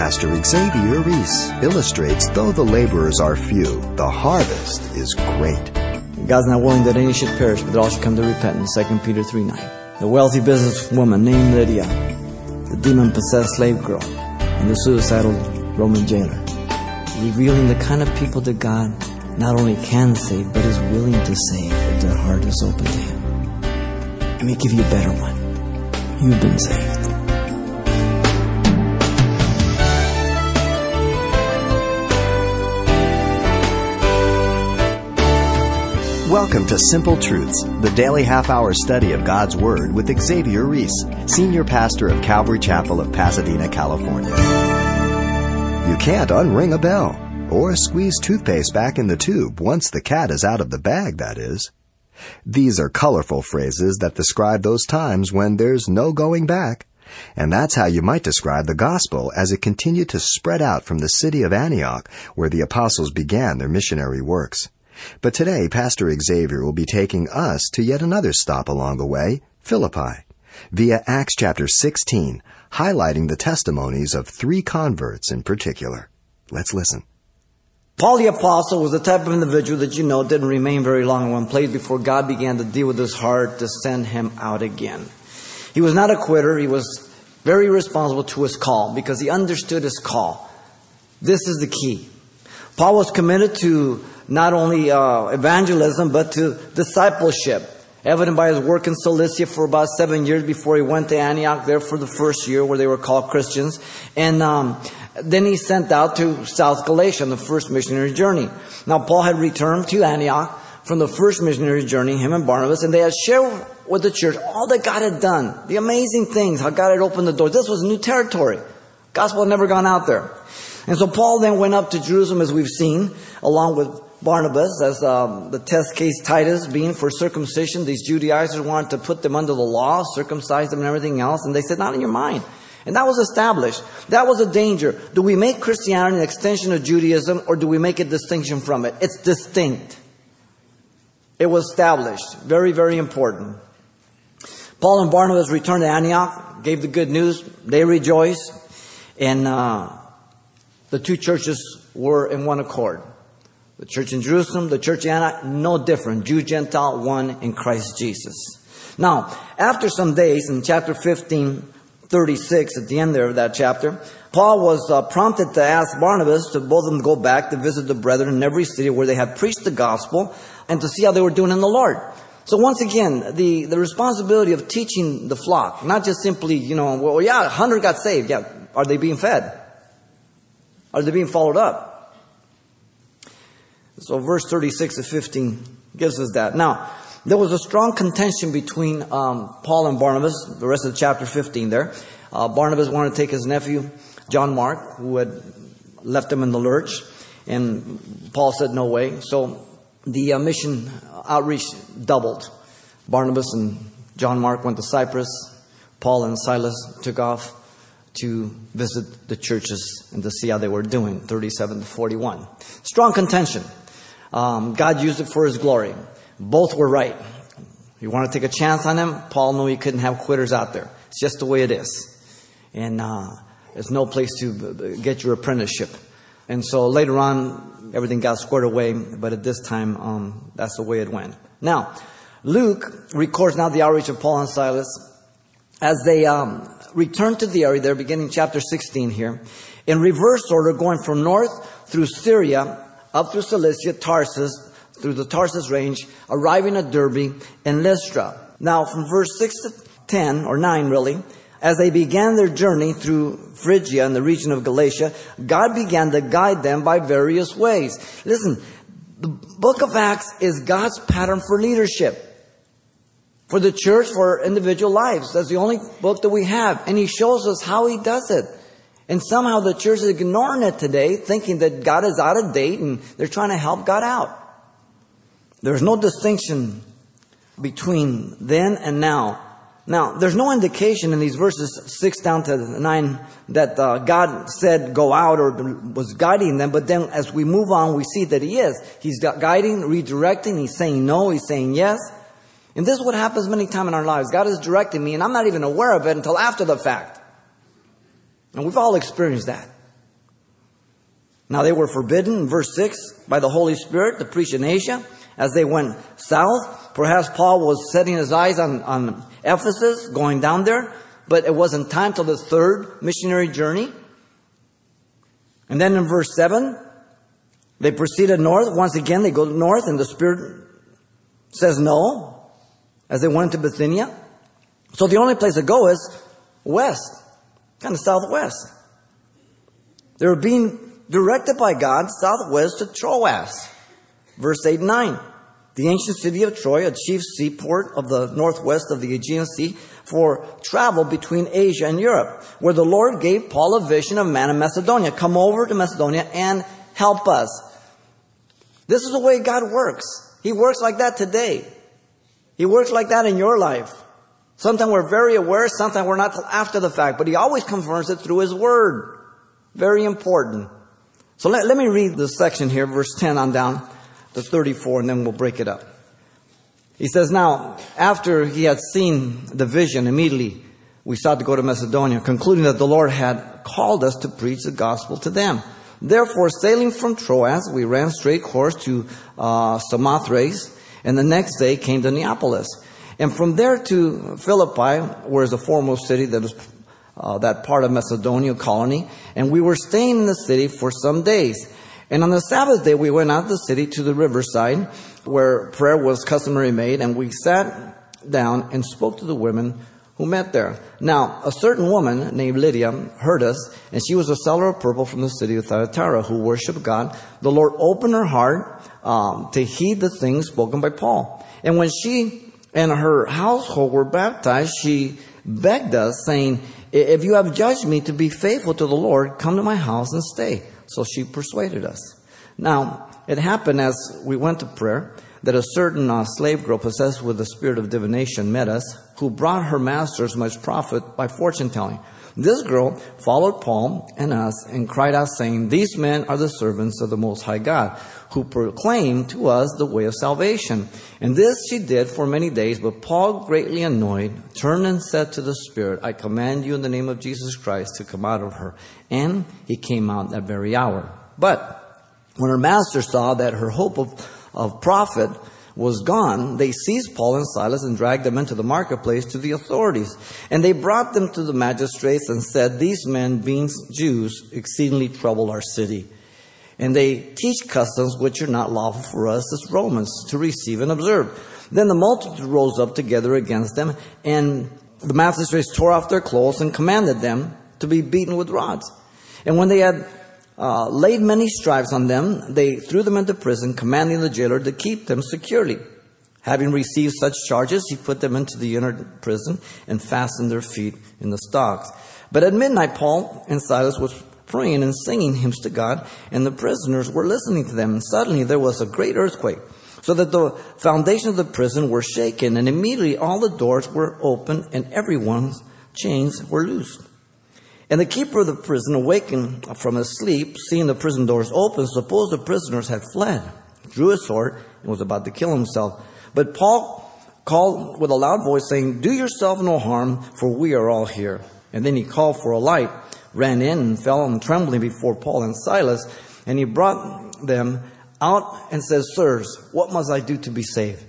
Pastor Xavier Reese illustrates though the laborers are few, the harvest is great. God's not willing that any should perish, but that all should come to repentance. 2 Peter 3 9. The wealthy businesswoman named Lydia, the demon possessed slave girl, and the suicidal Roman jailer. Revealing the kind of people that God not only can save, but is willing to save if their heart is open to Him. Let me give you a better one. You've been saved. Welcome to Simple Truths, the daily half hour study of God's Word with Xavier Reese, Senior Pastor of Calvary Chapel of Pasadena, California. You can't unring a bell or squeeze toothpaste back in the tube once the cat is out of the bag, that is. These are colorful phrases that describe those times when there's no going back. And that's how you might describe the gospel as it continued to spread out from the city of Antioch, where the apostles began their missionary works. But today, Pastor Xavier will be taking us to yet another stop along the way, Philippi, via Acts chapter 16, highlighting the testimonies of three converts in particular. Let's listen. Paul the Apostle was the type of individual that you know didn't remain very long in one place before God began to deal with his heart to send him out again. He was not a quitter. He was very responsible to his call because he understood his call. This is the key. Paul was committed to not only uh, evangelism, but to discipleship. Evident by his work in Cilicia for about seven years before he went to Antioch there for the first year where they were called Christians. And um, then he sent out to South Galatia on the first missionary journey. Now, Paul had returned to Antioch from the first missionary journey, him and Barnabas, and they had shared with the church all that God had done, the amazing things, how God had opened the door. This was new territory. Gospel had never gone out there. And so Paul then went up to Jerusalem, as we've seen, along with Barnabas as um, the test case Titus being for circumcision. These Judaizers wanted to put them under the law, circumcise them and everything else. And they said, not in your mind. And that was established. That was a danger. Do we make Christianity an extension of Judaism or do we make a distinction from it? It's distinct. It was established. Very, very important. Paul and Barnabas returned to Antioch, gave the good news. They rejoiced. And uh, the two churches were in one accord. The church in Jerusalem, the church in Antioch, no different. Jew, Gentile, one in Christ Jesus. Now, after some days, in chapter 15, 36, at the end there of that chapter, Paul was uh, prompted to ask Barnabas to both of them go back to visit the brethren in every city where they had preached the gospel and to see how they were doing in the Lord. So once again, the, the responsibility of teaching the flock, not just simply, you know, well, yeah, 100 got saved. Yeah. Are they being fed? Are they being followed up? So verse 36 to 15 gives us that. Now, there was a strong contention between um, Paul and Barnabas, the rest of chapter 15 there. Uh, Barnabas wanted to take his nephew, John Mark, who had left him in the lurch, and Paul said, no way. So the uh, mission outreach doubled. Barnabas and John Mark went to Cyprus. Paul and Silas took off to visit the churches and to see how they were doing, 37 to 41. Strong contention. Um, God used it for His glory. Both were right. You want to take a chance on him? Paul knew he couldn't have quitters out there. It's just the way it is. And uh, there's no place to get your apprenticeship. And so later on, everything got squared away, but at this time, um, that's the way it went. Now, Luke records now the outreach of Paul and Silas as they um, return to the area. They're beginning chapter 16 here. In reverse order, going from north through Syria up through Cilicia, Tarsus, through the Taurus range, arriving at Derbe and Lystra. Now, from verse 6 to 10, or 9 really, as they began their journey through Phrygia and the region of Galatia, God began to guide them by various ways. Listen, the book of Acts is God's pattern for leadership. For the church, for individual lives. That's the only book that we have. And He shows us how He does it. And somehow the church is ignoring it today, thinking that God is out of date and they're trying to help God out. There's no distinction between then and now. Now, there's no indication in these verses 6 down to 9 that uh, God said go out or was guiding them, but then as we move on, we see that He is. He's guiding, redirecting, He's saying no, He's saying yes. And this is what happens many times in our lives. God is directing me, and I'm not even aware of it until after the fact. And we've all experienced that. Now they were forbidden, verse 6, by the Holy Spirit to preach in Asia as they went south. Perhaps Paul was setting his eyes on, on Ephesus, going down there, but it wasn't time till the third missionary journey. And then in verse 7, they proceeded north. Once again, they go north, and the Spirit says no as they went to Bithynia. So the only place to go is west, kind of southwest. They were being directed by God southwest to Troas. Verse 8 and 9. The ancient city of Troy, a chief seaport of the northwest of the Aegean Sea, for travel between Asia and Europe, where the Lord gave Paul a vision of man in Macedonia. Come over to Macedonia and help us. This is the way God works. He works like that today. He works like that in your life. Sometimes we're very aware, sometimes we're not after the fact, but He always confirms it through His Word. Very important. So let, let me read this section here, verse 10 on down to 34, and then we'll break it up. He says, Now, after he had seen the vision, immediately we sought to go to Macedonia, concluding that the Lord had called us to preach the gospel to them. Therefore, sailing from Troas, we ran straight course to uh, Samothrace, and the next day came to Neapolis. And from there to Philippi, where is the foremost city that is uh, that part of Macedonia colony. And we were staying in the city for some days. And on the Sabbath day, we went out of the city to the riverside where prayer was customary made, and we sat down and spoke to the women who met there. Now, a certain woman named Lydia heard us, and she was a seller of purple from the city of Thyatira who worshiped God. The Lord opened her heart um, to heed the things spoken by Paul. And when she and her household were baptized, she begged us, saying, If you have judged me to be faithful to the Lord, come to my house and stay. So she persuaded us. Now, it happened as we went to prayer that a certain uh, slave girl possessed with the spirit of divination met us, who brought her masters much profit by fortune telling. This girl followed Paul and us and cried out, saying, These men are the servants of the Most High God, who proclaim to us the way of salvation. And this she did for many days, but Paul, greatly annoyed, turned and said to the Spirit, I command you in the name of Jesus Christ to come out of her. And he came out that very hour. But when her master saw that her hope of, of profit was gone, they seized Paul and Silas and dragged them into the marketplace to the authorities. And they brought them to the magistrates and said, These men, being Jews, exceedingly trouble our city. And they teach customs which are not lawful for us as Romans to receive and observe. Then the multitude rose up together against them, and the magistrates tore off their clothes and commanded them to be beaten with rods. And when they had uh, laid many stripes on them. They threw them into prison, commanding the jailer to keep them securely. Having received such charges, he put them into the inner prison and fastened their feet in the stocks. But at midnight, Paul and Silas was praying and singing hymns to God, and the prisoners were listening to them. And suddenly there was a great earthquake, so that the foundation of the prison were shaken, and immediately all the doors were opened, and everyone's chains were loosed. And the keeper of the prison, awakened from his sleep, seeing the prison doors open, supposed the prisoners had fled, drew his sword, and was about to kill himself. But Paul called with a loud voice, saying, Do yourself no harm, for we are all here. And then he called for a light, ran in, and fell on trembling before Paul and Silas. And he brought them out and said, Sirs, what must I do to be saved?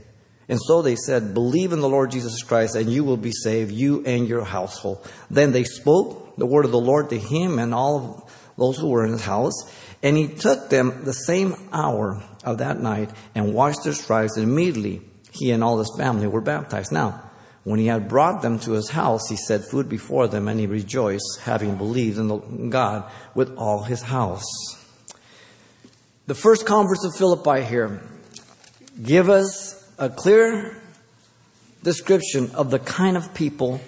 And so they said, Believe in the Lord Jesus Christ, and you will be saved, you and your household. Then they spoke the word of the Lord to him and all those who were in his house. And he took them the same hour of that night and washed their stripes, and immediately he and all his family were baptized. Now, when he had brought them to his house, he set food before them, and he rejoiced, having believed in God with all his house. The first converts of Philippi here give us a clear description of the kind of people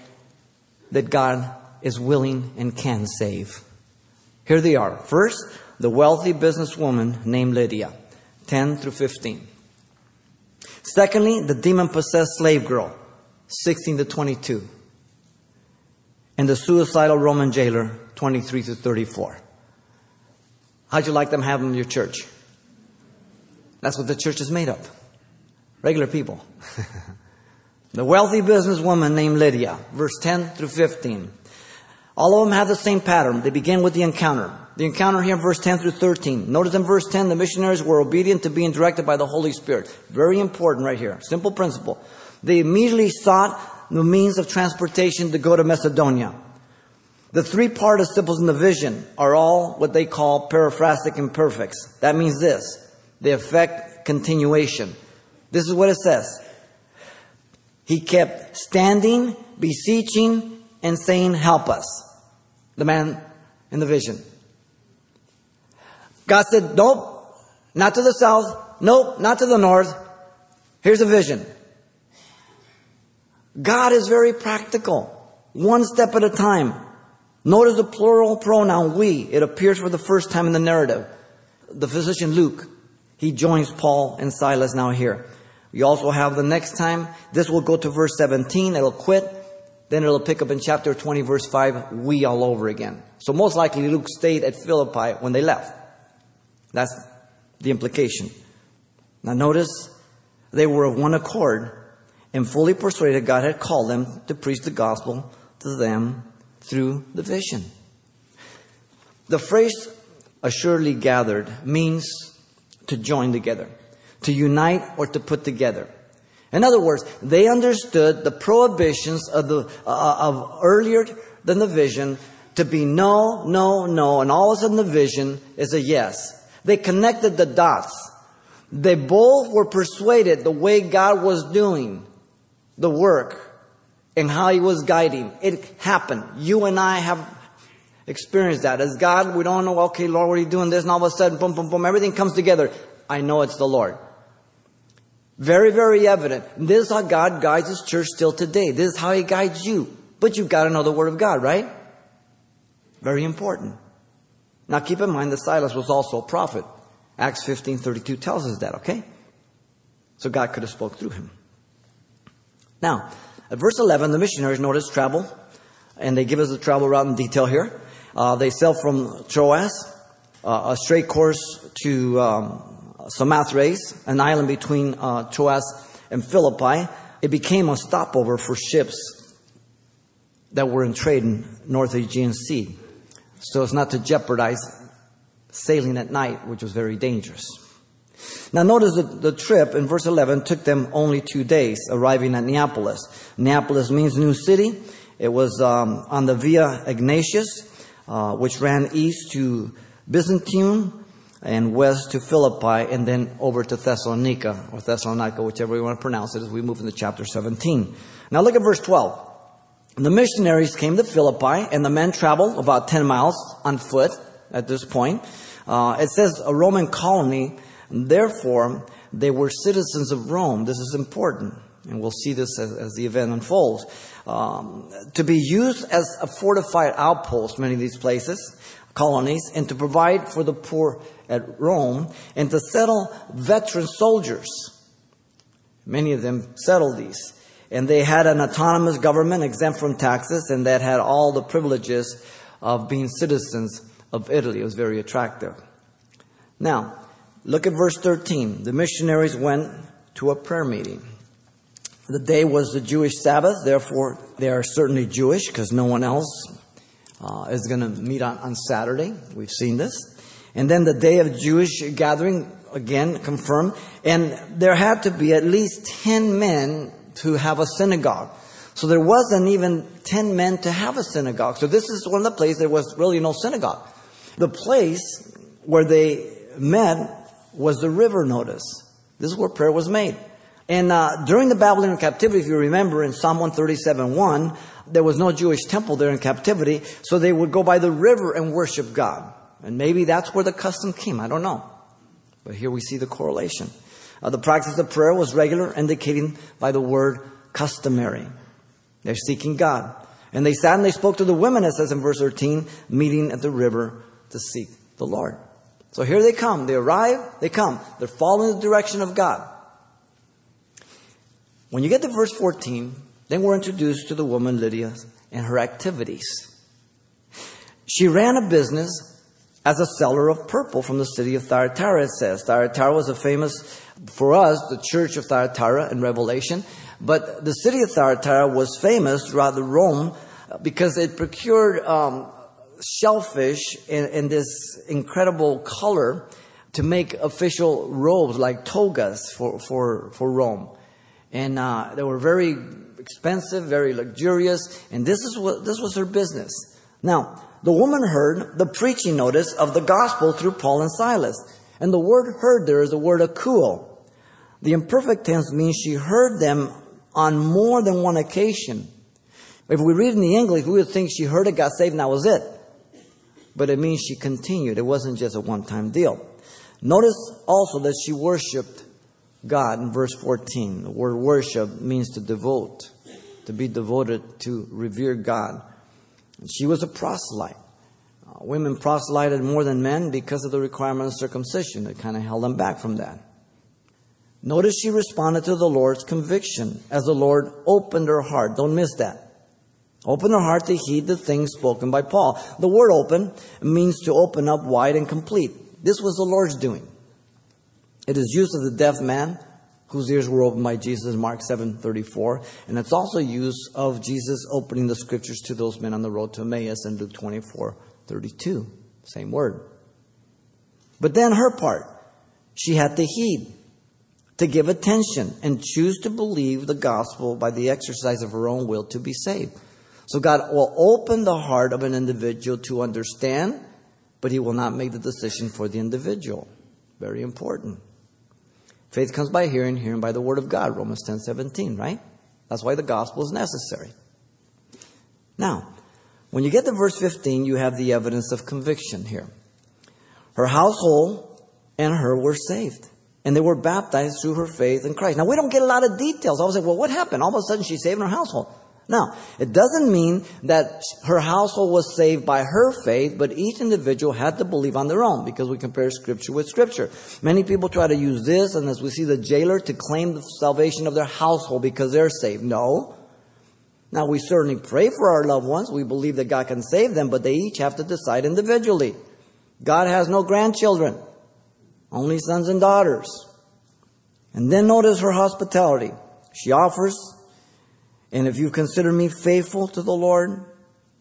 that God is willing and can save. Here they are. First, the wealthy businesswoman named Lydia, 10 through 15. Secondly, the demon possessed slave girl, 16 to 22. And the suicidal Roman jailer, 23 to 34. How'd you like them having in your church? That's what the church is made of. Regular people. the wealthy businesswoman named Lydia, verse 10 through 15. All of them have the same pattern. They begin with the encounter. The encounter here in verse 10 through 13. Notice in verse 10, the missionaries were obedient to being directed by the Holy Spirit. Very important right here. Simple principle. They immediately sought the means of transportation to go to Macedonia. The three participles in the vision are all what they call periphrastic imperfects. That means this. They affect continuation. This is what it says. He kept standing, beseeching, and saying, Help us. The man in the vision. God said, Nope, not to the south. Nope, not to the north. Here's a vision. God is very practical. One step at a time. Notice the plural pronoun we. It appears for the first time in the narrative. The physician Luke, he joins Paul and Silas now here. We also have the next time, this will go to verse 17, it'll quit, then it'll pick up in chapter 20, verse 5, we all over again. So most likely Luke stayed at Philippi when they left. That's the implication. Now notice, they were of one accord and fully persuaded God had called them to preach the gospel to them through the vision. The phrase assuredly gathered means to join together, to unite or to put together. In other words, they understood the prohibitions of the uh, of earlier than the vision to be no, no, no, and all of a sudden the vision is a yes. They connected the dots. They both were persuaded the way God was doing the work and how He was guiding. It happened. You and I have experienced that. As God, we don't know, okay, Lord, what are you doing this? And all of a sudden, boom, boom, boom, everything comes together. I know it's the Lord. Very, very evident. This is how God guides His church still today. This is how He guides you. But you've got to know the Word of God, right? Very important. Now keep in mind that Silas was also a prophet. Acts 15:32 tells us that, okay? So God could have spoke through him. Now, at verse 11, the missionaries notice travel, and they give us the travel route in detail here. Uh, they sail from Troas, uh, a straight course to um, Samothrace, an island between uh, Troas and Philippi. It became a stopover for ships that were in trade in North Aegean Sea, so as not to jeopardize sailing at night, which was very dangerous. Now notice that the trip in verse 11 took them only two days, arriving at Neapolis. Neapolis means new city. It was um, on the Via Ignatius, uh, which ran east to Byzantium and west to Philippi, and then over to Thessalonica, or Thessalonica, whichever you want to pronounce it, as we move into chapter 17. Now look at verse 12. The missionaries came to Philippi, and the men traveled about 10 miles on foot at this point. Uh, it says a Roman colony Therefore, they were citizens of Rome. This is important, and we'll see this as, as the event unfolds. Um, to be used as a fortified outpost, many of these places, colonies, and to provide for the poor at Rome, and to settle veteran soldiers. Many of them settled these. And they had an autonomous government exempt from taxes, and that had all the privileges of being citizens of Italy. It was very attractive. Now, Look at verse 13. The missionaries went to a prayer meeting. The day was the Jewish Sabbath, therefore, they are certainly Jewish because no one else uh, is going to meet on, on Saturday. We've seen this. And then the day of Jewish gathering, again, confirmed. And there had to be at least 10 men to have a synagogue. So there wasn't even 10 men to have a synagogue. So this is one of the places there was really no synagogue. The place where they met was the river notice. This is where prayer was made. And uh, during the Babylonian captivity, if you remember in Psalm 137 1, there was no Jewish temple there in captivity, so they would go by the river and worship God. And maybe that's where the custom came. I don't know. But here we see the correlation. Uh, the practice of prayer was regular, indicating by the word customary. They're seeking God. And they sat and they spoke to the women, it says in verse 13, meeting at the river to seek the Lord. So here they come. They arrive, they come. They're following the direction of God. When you get to verse 14, then we're introduced to the woman Lydia and her activities. She ran a business as a seller of purple from the city of Thyatira, it says. Thyatira was a famous, for us, the church of Thyatira in Revelation. But the city of Thyatira was famous throughout the Rome because it procured um, shellfish in, in this incredible color to make official robes like togas for, for, for Rome. And uh, they were very expensive, very luxurious, and this, is what, this was her business. Now, the woman heard the preaching notice of the gospel through Paul and Silas. And the word heard there is the word akuo. The imperfect tense means she heard them on more than one occasion. If we read in the English, we would think she heard it, got saved, and that was it. But it means she continued. It wasn't just a one time deal. Notice also that she worshiped God in verse 14. The word worship means to devote, to be devoted to revere God. She was a proselyte. Uh, women proselyted more than men because of the requirement of circumcision. It kind of held them back from that. Notice she responded to the Lord's conviction as the Lord opened her heart. Don't miss that. Open her heart to heed the things spoken by Paul. The word open means to open up wide and complete. This was the Lord's doing. It is used of the deaf man whose ears were opened by Jesus Mark 7:34, and it's also used of Jesus opening the scriptures to those men on the road to Emmaus in Luke 24:32. Same word. But then her part, she had to heed, to give attention, and choose to believe the gospel by the exercise of her own will to be saved. So God will open the heart of an individual to understand, but He will not make the decision for the individual. Very important. Faith comes by hearing, hearing by the word of God, Romans 10 17, right? That's why the gospel is necessary. Now, when you get to verse 15, you have the evidence of conviction here. Her household and her were saved. And they were baptized through her faith in Christ. Now, we don't get a lot of details. I was like, well, what happened? All of a sudden, she's saved her household. Now, it doesn't mean that her household was saved by her faith, but each individual had to believe on their own because we compare scripture with scripture. Many people try to use this, and as we see the jailer, to claim the salvation of their household because they're saved. No. Now, we certainly pray for our loved ones. We believe that God can save them, but they each have to decide individually. God has no grandchildren, only sons and daughters. And then notice her hospitality. She offers and if you consider me faithful to the Lord,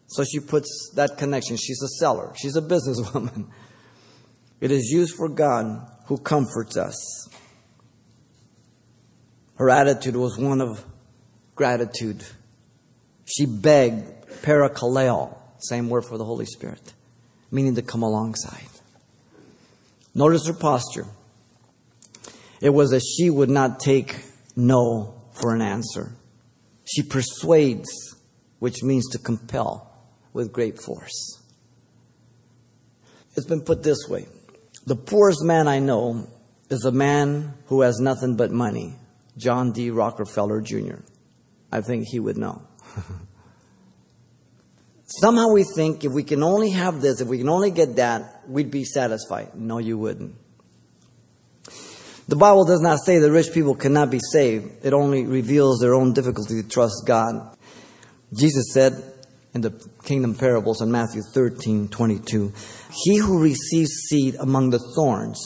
so she puts that connection. She's a seller, she's a businesswoman. It is used for God who comforts us. Her attitude was one of gratitude. She begged, parakaleo, same word for the Holy Spirit, meaning to come alongside. Notice her posture. It was that she would not take no for an answer. She persuades, which means to compel with great force. It's been put this way The poorest man I know is a man who has nothing but money, John D. Rockefeller Jr. I think he would know. Somehow we think if we can only have this, if we can only get that, we'd be satisfied. No, you wouldn't. The Bible does not say that rich people cannot be saved. It only reveals their own difficulty to trust God. Jesus said in the kingdom parables in Matthew 13, 22, He who receives seed among the thorns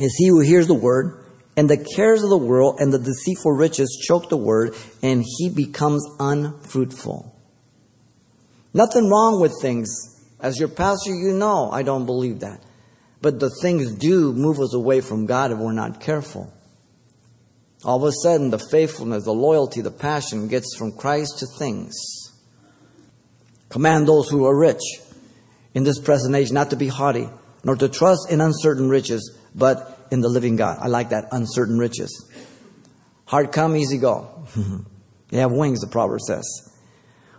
is he who hears the word, and the cares of the world and the deceitful riches choke the word, and he becomes unfruitful. Nothing wrong with things. As your pastor, you know I don't believe that. But the things do move us away from God if we're not careful. All of a sudden, the faithfulness, the loyalty, the passion gets from Christ to things. Command those who are rich in this present age not to be haughty, nor to trust in uncertain riches, but in the living God. I like that, uncertain riches. Hard come, easy go. they have wings, the proverb says.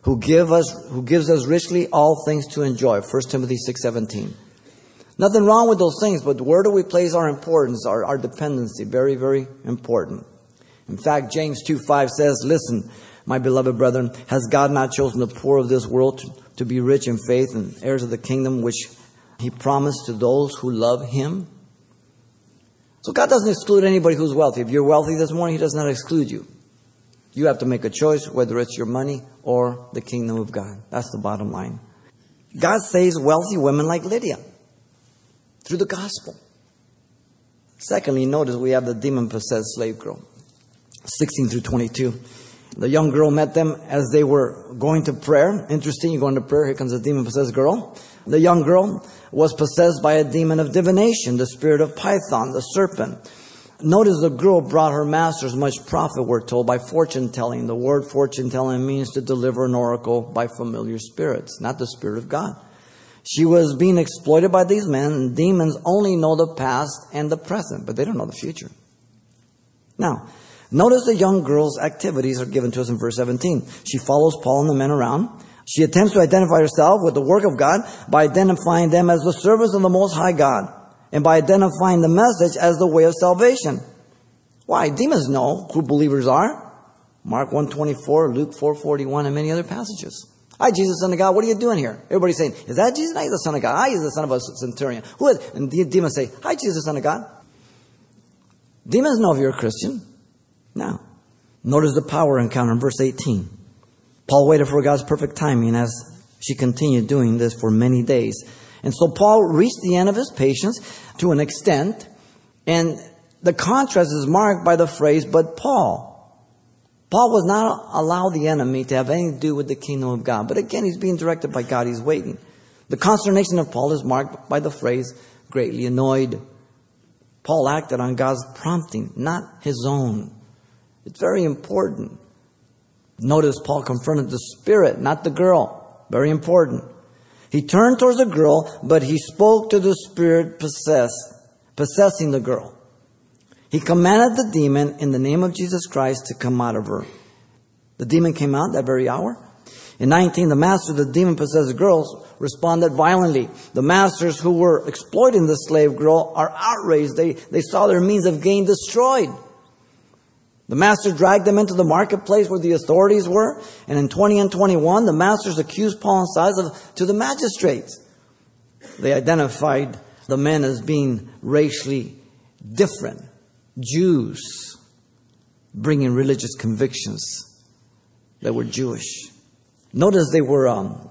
Who give us who gives us richly all things to enjoy. 1 Timothy six seventeen. Nothing wrong with those things, but where do we place our importance, our, our dependency? Very, very important. In fact, James 2 5 says, Listen, my beloved brethren, has God not chosen the poor of this world to, to be rich in faith and heirs of the kingdom which he promised to those who love him? So God doesn't exclude anybody who's wealthy. If you're wealthy this morning, he does not exclude you. You have to make a choice whether it's your money or the kingdom of God. That's the bottom line. God saves wealthy women like Lydia through the gospel. Secondly, notice we have the demon possessed slave girl, 16 through 22. The young girl met them as they were going to prayer. Interesting, you go into prayer, here comes a demon possessed girl. The young girl was possessed by a demon of divination, the spirit of Python, the serpent. Notice the girl brought her masters much profit, we're told, by fortune telling. The word fortune telling means to deliver an oracle by familiar spirits, not the Spirit of God. She was being exploited by these men, demons only know the past and the present, but they don't know the future. Now, notice the young girl's activities are given to us in verse 17. She follows Paul and the men around. She attempts to identify herself with the work of God by identifying them as the servants of the Most High God and by identifying the message as the way of salvation. Why? Demons know who believers are. Mark 124, Luke 441, and many other passages. Hi, Jesus, Son of God, what are you doing here? Everybody's saying, Is that Jesus? No, he's the Son of God. Hi, he's the son of a centurion. Who is? And the demons say, Hi, Jesus, Son of God. Demons know if you're a Christian. Now, notice the power encounter in verse 18. Paul waited for God's perfect timing as she continued doing this for many days. And so Paul reached the end of his patience to an extent, and the contrast is marked by the phrase, but Paul. Paul was not allow the enemy to have anything to do with the kingdom of God. But again, he's being directed by God. He's waiting. The consternation of Paul is marked by the phrase, greatly annoyed. Paul acted on God's prompting, not his own. It's very important. Notice Paul confronted the spirit, not the girl. Very important. He turned towards the girl, but he spoke to the spirit possessed, possessing the girl. He commanded the demon in the name of Jesus Christ to come out of her. The demon came out that very hour. In 19, the master of the demon possessed girls responded violently. The masters who were exploiting the slave girl are outraged. They, they saw their means of gain destroyed. The master dragged them into the marketplace where the authorities were, and in 20 and 21, the masters accused Paul and Silas of, to the magistrates. They identified the men as being racially different, Jews, bringing religious convictions that were Jewish. Notice they were um,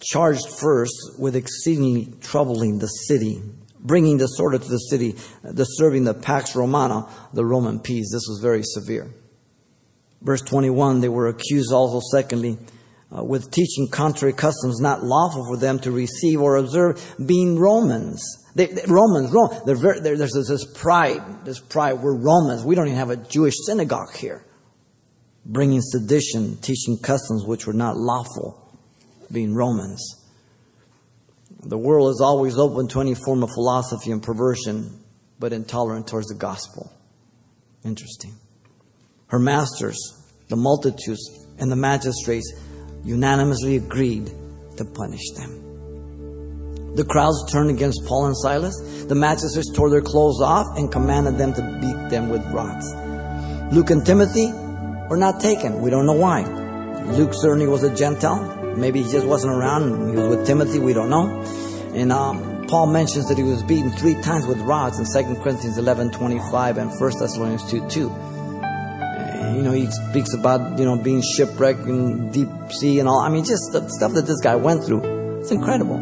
charged first with exceedingly troubling the city bringing disorder to the city, disturbing the Pax Romana, the Roman peace. This was very severe. Verse 21, they were accused also, secondly, uh, with teaching contrary customs not lawful for them to receive or observe, being Romans. They, they, Romans, Rome, very, there's this pride, this pride. We're Romans. We don't even have a Jewish synagogue here. Bringing sedition, teaching customs which were not lawful, being Romans. The world is always open to any form of philosophy and perversion, but intolerant towards the gospel. Interesting. Her masters, the multitudes, and the magistrates unanimously agreed to punish them. The crowds turned against Paul and Silas. The magistrates tore their clothes off and commanded them to beat them with rods. Luke and Timothy were not taken. We don't know why. Luke certainly was a Gentile. Maybe he just wasn't around. He was with Timothy. We don't know. And um, Paul mentions that he was beaten three times with rods in 2 Corinthians 11, 25 and 1 Thessalonians 2, 2. You know, he speaks about, you know, being shipwrecked in deep sea and all. I mean, just the stuff that this guy went through. It's incredible.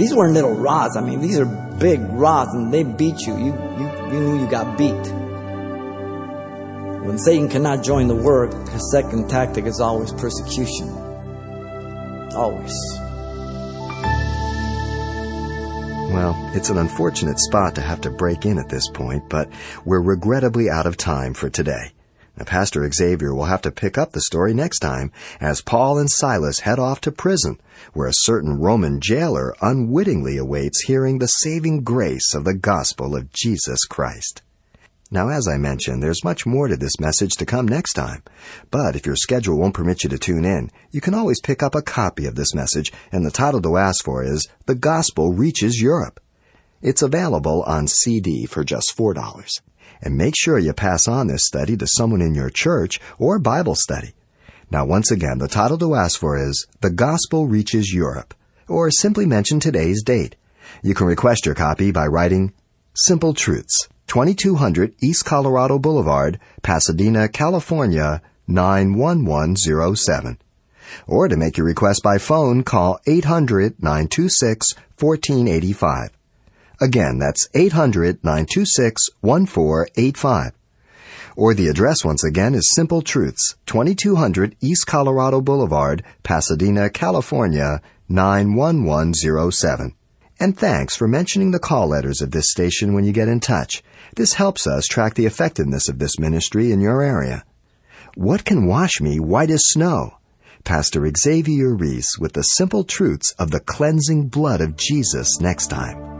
These weren't little rods. I mean, these are big rods and they beat you. You, you, you knew you got beat. When Satan cannot join the work, his second tactic is always persecution. Always. Well, it's an unfortunate spot to have to break in at this point, but we're regrettably out of time for today. Pastor Xavier will have to pick up the story next time as Paul and Silas head off to prison, where a certain Roman jailer unwittingly awaits hearing the saving grace of the gospel of Jesus Christ. Now, as I mentioned, there's much more to this message to come next time. But if your schedule won't permit you to tune in, you can always pick up a copy of this message, and the title to ask for is The Gospel Reaches Europe. It's available on CD for just $4. And make sure you pass on this study to someone in your church or Bible study. Now, once again, the title to ask for is The Gospel Reaches Europe, or simply mention today's date. You can request your copy by writing Simple Truths. 2200 East Colorado Boulevard, Pasadena, California 91107. Or to make your request by phone, call 800-926-1485. Again, that's 800-926-1485. Or the address once again is Simple Truths, 2200 East Colorado Boulevard, Pasadena, California, 91107. And thanks for mentioning the call letters of this station when you get in touch. This helps us track the effectiveness of this ministry in your area. What can wash me white as snow? Pastor Xavier Reese with the simple truths of the cleansing blood of Jesus next time.